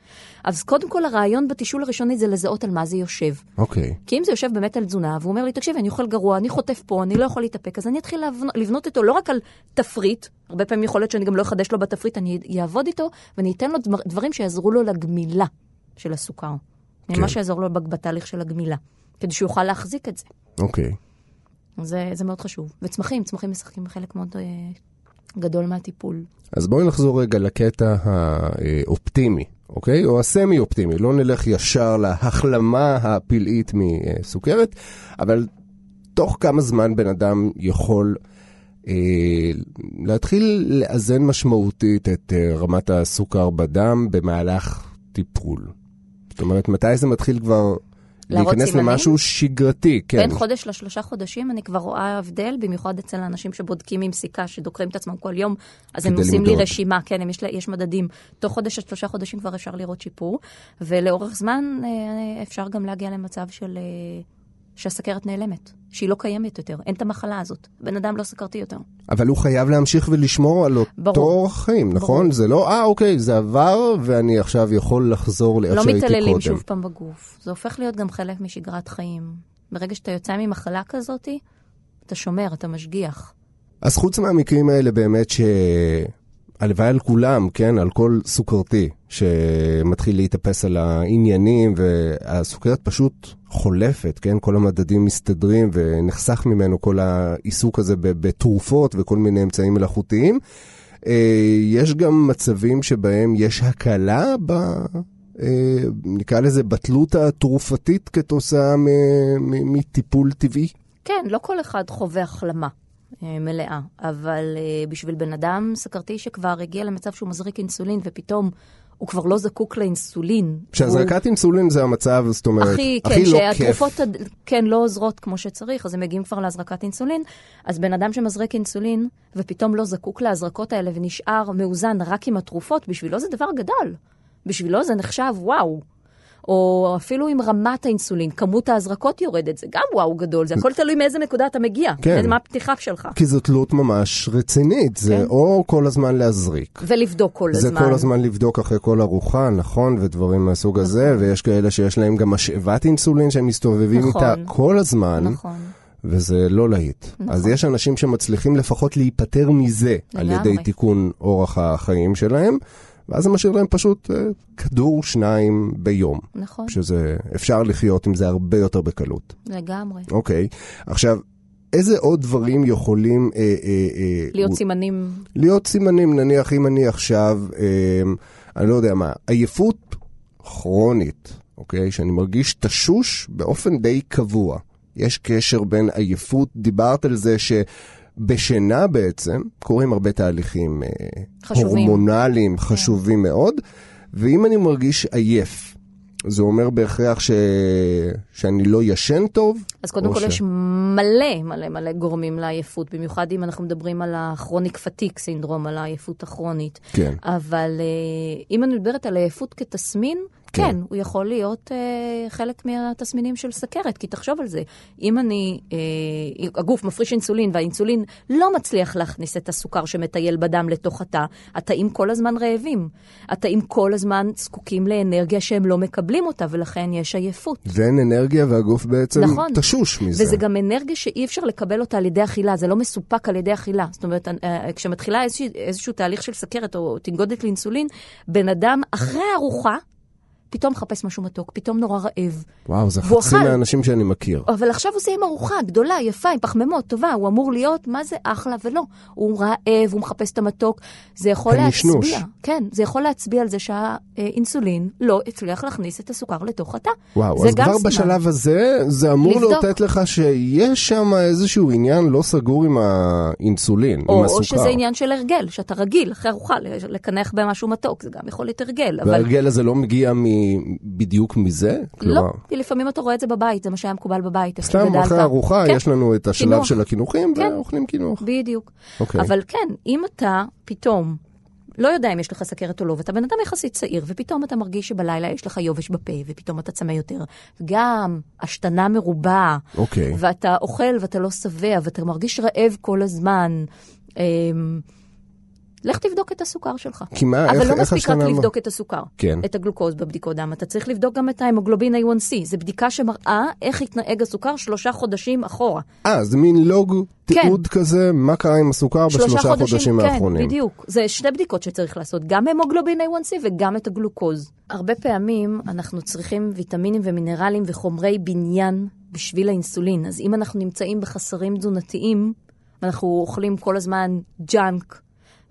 אז קודם כל, הרעיון בתישול הראשוני זה לזהות על מה זה יושב. אוקיי. כי אם זה יושב באמת על תזונה, והוא אומר לי, תקשיבי, אני אוכל גרוע, אני חוטף פה, אני לא יכול להתאפק, אז אני אתחיל לבנות, לבנות איתו לא רק על תפריט, הרבה פעמים יכול להיות שאני גם לא אחדש לו בתפריט, אני אעבוד איתו, ואני אתן לו דבר- דברים שיעזרו לו לגמילה של הסוכר. כן. ממש יעזור לו בתהליך של הגמילה, כדי שהוא יוכל להחזיק את זה. אוקיי. זה, זה מאוד חשוב. וצמחים, צמחים משחקים חלק מאוד אה, גדול מהטיפול. אז בואי נחזור רגע לקטע האופטימי, אוקיי? או הסמי-אופטימי. לא נלך ישר להחלמה הפלאית מסוכרת, אבל תוך כמה זמן בן אדם יכול אה, להתחיל לאזן משמעותית את אה, רמת הסוכר בדם במהלך טיפול. זאת אומרת, מתי זה מתחיל כבר להיכנס סימנים? למשהו שגרתי? כן. בין חודש לשלושה חודשים אני כבר רואה הבדל, במיוחד אצל האנשים שבודקים עם סיכה, שדוקרים את עצמם כל יום, אז הם עושים לי. רשימה, כן, הם יש, יש מדדים. תוך חודש עד שלושה חודשים כבר אפשר לראות שיפור, ולאורך זמן אה, אפשר גם להגיע למצב של... שהסכרת נעלמת, שהיא לא קיימת יותר, אין את המחלה הזאת. בן אדם לא סכרתי יותר. אבל הוא חייב להמשיך ולשמור על אותו ברור. אורח חיים, ברור. נכון? זה לא, אה, אוקיי, זה עבר, ואני עכשיו יכול לחזור לאיך לא שהייתי קודם. מתעללים שוב פעם בגוף. זה הופך להיות גם חלק משגרת חיים. ברגע שאתה יוצא ממחלה כזאת, אתה שומר, אתה משגיח. אז חוץ מהמקרים האלה באמת שהלוואי על כולם, כן, על כל סוכרתי שמתחיל להתאפס על העניינים והסוכרת פשוט חולפת, כן, כל המדדים מסתדרים ונחסך ממנו כל העיסוק הזה בתרופות וכל מיני אמצעים מלאכותיים. אה, יש גם מצבים שבהם יש הקלה ב... אה, נקרא לזה בתלות התרופתית כתוצאה מטיפול טבעי. כן, לא כל אחד חווה החלמה אה, מלאה, אבל בשביל בן אדם סכרתי שכבר הגיע למצב שהוא מזריק אינסולין ופתאום הוא כבר לא זקוק לאינסולין. שהזרקת אינסולין זה המצב, זאת אומרת, הוא... הכי, כן, הכי לא כיף. שהתרופות כן לא עוזרות כמו שצריך, אז הם מגיעים כבר להזרקת אינסולין. אז בן אדם שמזריק אינסולין ופתאום לא זקוק להזרקות האלה ונשאר מאוזן רק עם התרופות, בשבילו זה דבר גדול. בשבילו זה נחשב וואו. או אפילו עם רמת האינסולין, כמות ההזרקות יורדת, זה גם וואו גדול, זה הכל תלוי מאיזה נקודה אתה מגיע, כן. מה הפתיחה שלך. כי זו תלות ממש רצינית, זה כן. או כל הזמן להזריק. ולבדוק כל זה הזמן. כל הזמן לבדוק אחרי כל ארוחה, נכון, ודברים מהסוג הזה, ויש כאלה שיש להם גם משאבת אינסולין שהם מסתובבים נכון. איתה כל הזמן, נכון. וזה לא להיט. נכון. אז יש אנשים שמצליחים לפחות להיפטר מזה על לגמרי. ידי תיקון אורח החיים שלהם, ואז זה משאיר להם פשוט אה, כדור שניים ביום. נכון, שזה, אפשר לחיות עם זה הרבה יותר בקלות. לגמרי. אוקיי, עכשיו, איזה עוד דברים יכולים... אה, אה, אה, להיות הוא- סימנים, להיות סימנים, נניח אם אני עכשיו, אה, אני לא יודע מה, עייפות כרונית, אוקיי? שאני מרגיש תשוש באופן די קבוע. יש קשר בין עייפות, דיברת על זה שבשינה בעצם קורים הרבה תהליכים אה, חשובים. הורמונליים חשובים מאוד, ואם אני מרגיש עייף, זה אומר בהכרח ש... שאני לא ישן טוב? אז קודם כל ש- יש מלא מלא מלא גורמים לעייפות, במיוחד אם אנחנו מדברים על הכרוניק פתיק סינדרום, על העייפות הכרונית. כן. אבל אה, אם אני מדברת על עייפות כתסמין, כן. כן, הוא יכול להיות אה, חלק מהתסמינים של סכרת, כי תחשוב על זה, אם אני, אה, הגוף מפריש אינסולין והאינסולין לא מצליח להכניס את הסוכר שמטייל בדם לתוך התא, התאים כל הזמן רעבים. התאים כל הזמן זקוקים לאנרגיה שהם לא מקבלים אותה, ולכן יש עייפות. ואין אנרגיה והגוף בעצם נכון. תשוש מזה. וזה גם אנרגיה שאי אפשר לקבל אותה על ידי אכילה, זה לא מסופק על ידי אכילה. זאת אומרת, אה, כשמתחילה איזשה, איזשהו תהליך של סכרת או תנגודת לאינסולין, בן אדם אחרי ארוחה, פתאום מחפש משהו מתוק, פתאום נורא רעב. וואו, זה חצי. מהאנשים שאני מכיר. אבל עכשיו הוא סיים ארוחה גדולה, יפה, עם פחמימות, טובה, הוא אמור להיות, מה זה אחלה ולא. הוא רעב, הוא מחפש את המתוק. זה יכול הנשנוש. להצביע, כן, זה יכול להצביע על זה שהאינסולין לא הצליח להכניס את הסוכר לתוך התא. וואו, אז כבר סימן. בשלב הזה, זה אמור לבדוק. לאותת לך שיש שם איזשהו עניין לא סגור עם האינסולין, עם או, הסוכר. או שזה עניין של הרגל, שאתה רגיל אחרי ארוחה לקנח במשהו מתוק, זה גם יכול להיות הרגל. אבל וההרגל הזה לא מגיע מ- בדיוק מזה? לא, כי לפעמים אתה רואה את זה בבית, זה מה שהיה מקובל בבית, סתם. אחרי ארוחה כן, יש לנו את השלב קינוח. של הקינוחים, כן. ואוכלים קינוח. בדיוק. אוקיי. אבל כן, אם אתה פתאום לא יודע אם יש לך סכרת או לא, ואתה בן אדם יחסית צעיר, ופתאום אתה מרגיש שבלילה יש לך יובש בפה, ופתאום אתה צמא יותר, גם השתנה מרובה, אוקיי. ואתה אוכל ואתה לא שבע, ואתה מרגיש רעב כל הזמן, אמ, לך תבדוק את הסוכר שלך. כי מה, אבל איך- לא איך מספיק רק לבדוק את הסוכר, כן. את הגלוקוז בבדיקות דם, אתה צריך לבדוק גם את ההמוגלובין A1C, זו בדיקה שמראה איך התנהג הסוכר שלושה חודשים אחורה. אה, זה מין לוג תיעוד כזה, מה קרה עם הסוכר בשלושה חודשים האחרונים. כן, בדיוק. זה שתי בדיקות שצריך לעשות, גם המוגלובין A1C וגם את הגלוקוז. הרבה פעמים אנחנו צריכים ויטמינים ומינרלים וחומרי בניין בשביל האינסולין. אז אם אנחנו נמצאים בחסרים תזונתיים, ואנחנו אוכלים כל הזמן junk,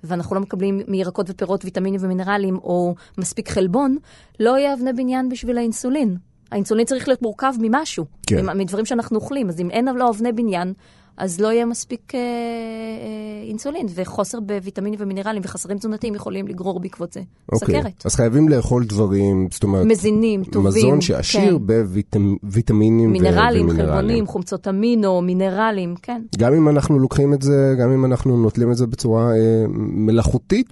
ואנחנו לא מקבלים מירקות ופירות ויטמינים ומינרלים או מספיק חלבון, לא יהיה אבני בניין בשביל האינסולין. האינסולין צריך להיות מורכב ממשהו, כן. מדברים שאנחנו אוכלים. אז אם אין לו אבני בניין, אז לא יהיה מספיק אה, אה, אינסולין, וחוסר בוויטמינים ומינרלים וחסרים תזונתיים יכולים לגרור בעקבות זה אוקיי. סכרת. אז חייבים לאכול דברים, זאת אומרת, מזינים, טובים. מזון שעשיר כן. בוויטמינים מינרלים, ומינרלים. חלבונים, חומצות אמינו, מינרלים, כן. גם אם אנחנו לוקחים את זה, גם אם אנחנו נוטלים את זה בצורה אה, מלאכותית,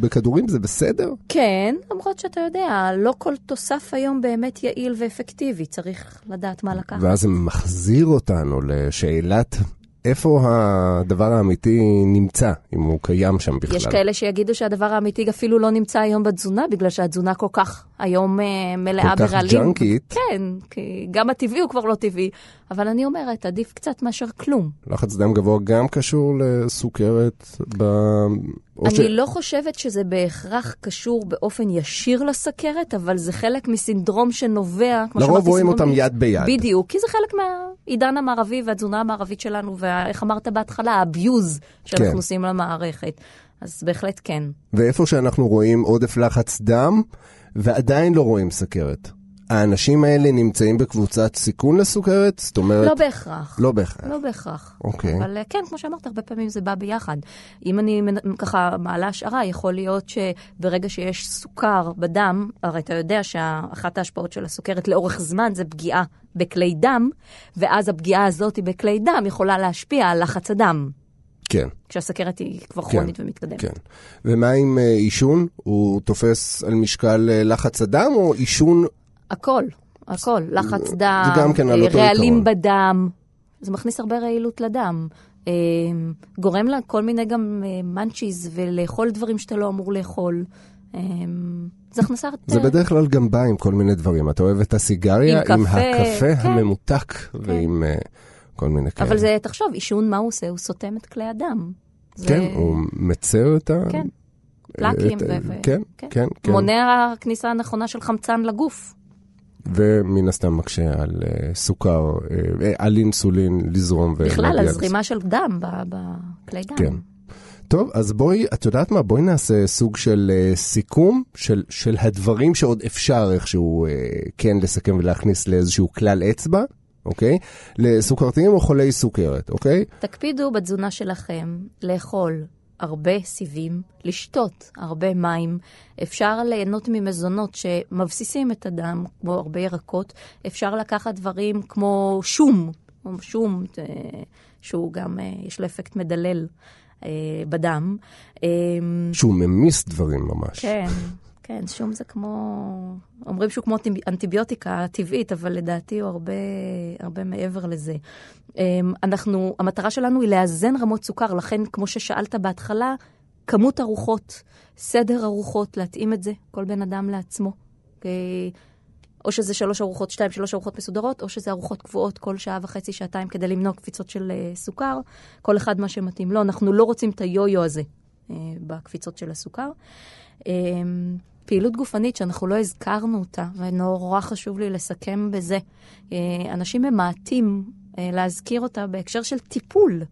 בכדורים, זה בסדר? כן, למרות שאתה יודע, לא כל תוסף היום באמת יעיל ואפקטיבי, צריך לדעת מה לקחת. ואז זה מחזיר אותנו לשאלת איפה הדבר האמיתי נמצא, אם הוא קיים שם בכלל. יש כאלה שיגידו שהדבר האמיתי אפילו לא נמצא היום בתזונה, בגלל שהתזונה כל כך היום אה, מלאה כל כך ברעלים. ג'אנקית. כן, כי גם הטבעי הוא כבר לא טבעי. אבל אני אומרת, עדיף קצת מאשר כלום. לחץ דם גבוה גם קשור לסוכרת ב... אני לא חושבת שזה בהכרח קשור באופן ישיר לסכרת, אבל זה חלק מסינדרום שנובע, כמו לרוב שאמרתי, רואים סינדרום- אותם יד ביד. בדיוק, כי זה חלק מהעידן המערבי והתזונה המערבית שלנו, ואיך אמרת בהתחלה, האביוז שאנחנו כן. עושים למערכת. אז בהחלט כן. ואיפה שאנחנו רואים עודף לחץ דם, ועדיין לא רואים סכרת. האנשים האלה נמצאים בקבוצת סיכון לסוכרת? זאת אומרת... לא בהכרח. לא בהכרח. לא בהכרח. אוקיי. אבל אה, כן, כמו שאמרת, הרבה פעמים זה בא ביחד. אם אני ככה מעלה השערה, יכול להיות שברגע שיש סוכר בדם, הרי אתה יודע שאחת ההשפעות של הסוכרת לאורך זמן זה פגיעה בכלי דם, ואז הפגיעה הזאת בכלי דם יכולה להשפיע על לחץ הדם, כן, כשהסוכרת היא כבר כן, כרונית ומתקדמת. כן. ומה עם אה, עישון? הוא תופס על משקל אה, לחץ הדם, או עישון... הכל, הכל. לחץ דם, כן אה, רעלים. בדם. זה מכניס הרבה רעילות לדם. אה, גורם לכל מיני גם אה, מאנצ'יז ולאכול דברים שאתה לא אמור לאכול. אה, זה הכנסת... זה אה, בדרך כלל גם בא עם כל מיני דברים. אתה אוהב את הסיגריה עם עם קפה, הקפה כן. הממותק ועם אה, כל מיני כאלה. אבל זה, תחשוב, עישון, מה הוא עושה? הוא סותם את כלי הדם. זה- כן, הוא מצר את ה... כן. פלקים, את- ו- ו- כן, כן, כן. מונע כניסה נכונה של חמצן לגוף. ומן הסתם מקשה על אה, סוכר, אה, על אינסולין לזרום בכלל, על זרימה של דם בכלי דם. כן. טוב, אז בואי, את יודעת מה? בואי נעשה סוג של אה, סיכום של, של הדברים שעוד אפשר איכשהו אה, כן לסכם ולהכניס לאיזשהו כלל אצבע, אוקיי? לסוכרתיים או חולי סוכרת, אוקיי? תקפידו בתזונה שלכם לאכול הרבה סיבים, לשתות הרבה מים. אפשר ליהנות ממזונות שמבסיסים את הדם, כמו הרבה ירקות. אפשר לקחת דברים כמו שום, כמו שום, אה, שהוא גם, אה, יש לו אפקט מדלל אה, בדם. שהוא ממיס דברים ממש. כן, כן, שום זה כמו... אומרים שהוא כמו אנטיב- אנטיביוטיקה טבעית, אבל לדעתי הוא הרבה, הרבה מעבר לזה. אמ, אנחנו, המטרה שלנו היא לאזן רמות סוכר, לכן, כמו ששאלת בהתחלה, כמות ארוחות, סדר ארוחות, להתאים את זה, כל בן אדם לעצמו. אה, או שזה שלוש ארוחות, שתיים, שלוש ארוחות מסודרות, או שזה ארוחות קבועות כל שעה וחצי, שעתיים, כדי למנוע קפיצות של אה, סוכר. כל אחד מה שמתאים לו. אנחנו לא רוצים את היו-יו הזה אה, בקפיצות של הסוכר. פעילות גופנית שאנחנו לא הזכרנו אותה, ונורא חשוב לי לסכם בזה. אה, אנשים ממעטים אה, להזכיר אותה בהקשר של טיפול,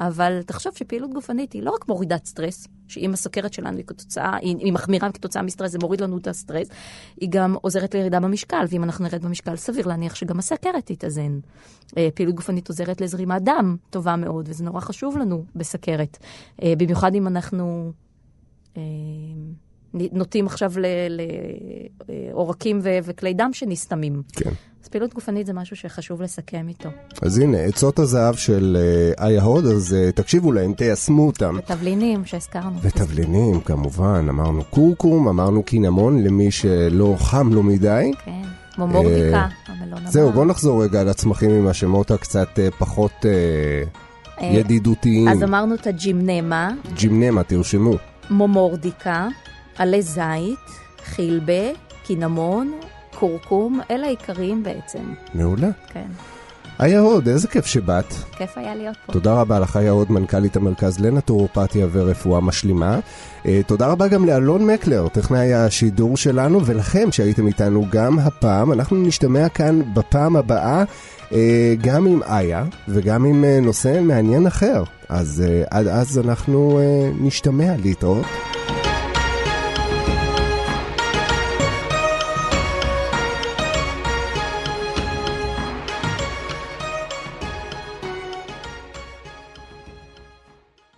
אבל תחשוב שפעילות גופנית היא לא רק מורידת סטרס, שאם הסוכרת שלנו היא כתוצאה, היא, היא מחמירה כתוצאה מסטרס, זה מוריד לנו את הסטרס, היא גם עוזרת לירידה במשקל, ואם אנחנו נרד במשקל, סביר להניח שגם הסוכרת תתאזן. אה, פעילות גופנית עוזרת לזרימת דם טובה מאוד, וזה נורא חשוב לנו בסוכרת. במיוחד אם אנחנו... אה, נוטים עכשיו לעורקים וכלי דם שנסתמים. כן. אז פעילות גופנית זה משהו שחשוב לסכם איתו. אז הנה, עצות הזהב של אה, איה הוד, אז אה, תקשיבו להם, תיישמו אותם. ותבלינים שהזכרנו. ותבלינים, כמובן, אמרנו קורקום, אמרנו קינמון למי שלא חם לו מדי. כן, כמו מורדיקה, המלון הבא. זהו, בואו נחזור רגע על הצמחים עם השמות הקצת אה, פחות אה, אה, ידידותיים. אז אמרנו את הג'ימנמה, ג'ימנמה, תרשמו. מומורדיקה, עלי זית, חילבה, קינמון, כורכום, אלה העיקריים בעצם. מעולה. כן, איה הוד, איזה כיף שבאת. כיף היה להיות פה. תודה רבה לך, איה הוד, מנכ"לית המרכז לנטורופתיה ורפואה משלימה. אה, תודה רבה גם לאלון מקלר, טכנאי השידור שלנו, ולכם שהייתם איתנו גם הפעם. אנחנו נשתמע כאן בפעם הבאה, אה, גם עם איה וגם עם אה, נושא מעניין אחר. אז עד אז אנחנו נשתמע להתראות.